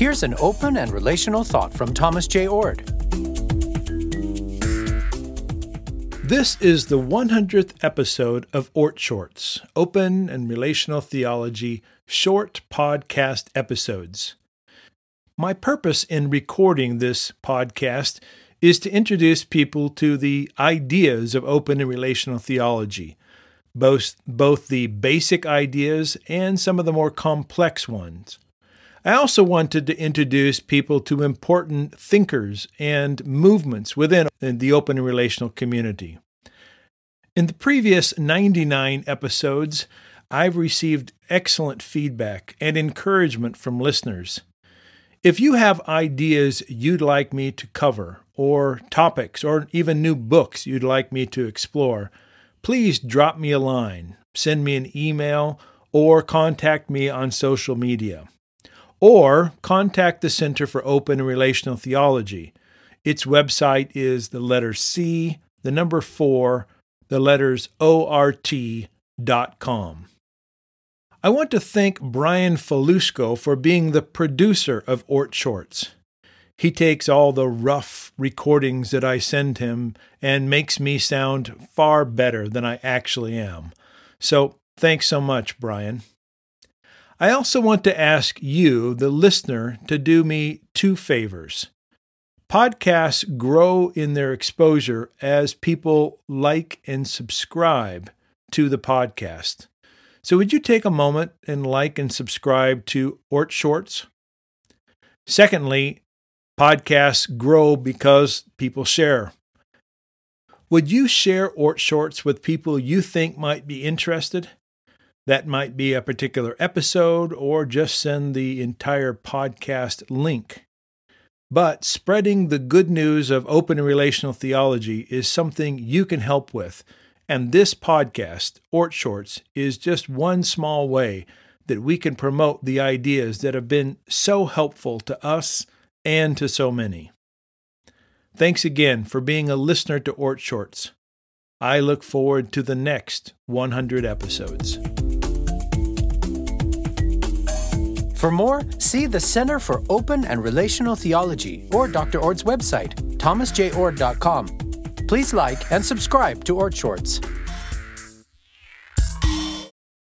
Here's an open and relational thought from Thomas Jay Oord. This is the 100th episode of Oord Shorts, Open and Relational Theology short podcast episodes. My purpose in recording this podcast is to introduce people to the ideas of open and relational theology, both, both the basic ideas and some of the more complex ones. I also wanted to introduce people to important thinkers and movements within the open and relational community. In the previous 99 episodes, I've received excellent feedback and encouragement from listeners. If you have ideas you'd like me to cover, or topics, or even new books you'd like me to explore, please drop me a line, send me an email, or contact me on social media or contact the Center for Open and Relational Theology. Its website is the letter C, the number 4, the letters ORT.com. I want to thank Brian Falusco for being the producer of Oord Shorts. He takes all the rough recordings that I send him and makes me sound far better than I actually am. So, thanks so much, Brian. I also want to ask you, the listener, to do me two favors. Podcasts grow in their exposure as people like and subscribe to the podcast. So, would you take a moment and like and subscribe to Oord Shorts? Secondly, podcasts grow because people share. Would you share Oord Shorts with people you think might be interested? That might be a particular episode or just send the entire podcast link. But spreading the good news of open and relational theology is something you can help with. And this podcast, Oord Shorts, is just one small way that we can promote the ideas that have been so helpful to us and to so many. Thanks again for being a listener to Oord Shorts. I look forward to the next 100 episodes. For more, see the Center for Open and Relational Theology or Dr. Oord's website, thomasjayoord.com. Please like and subscribe to Oord Shorts.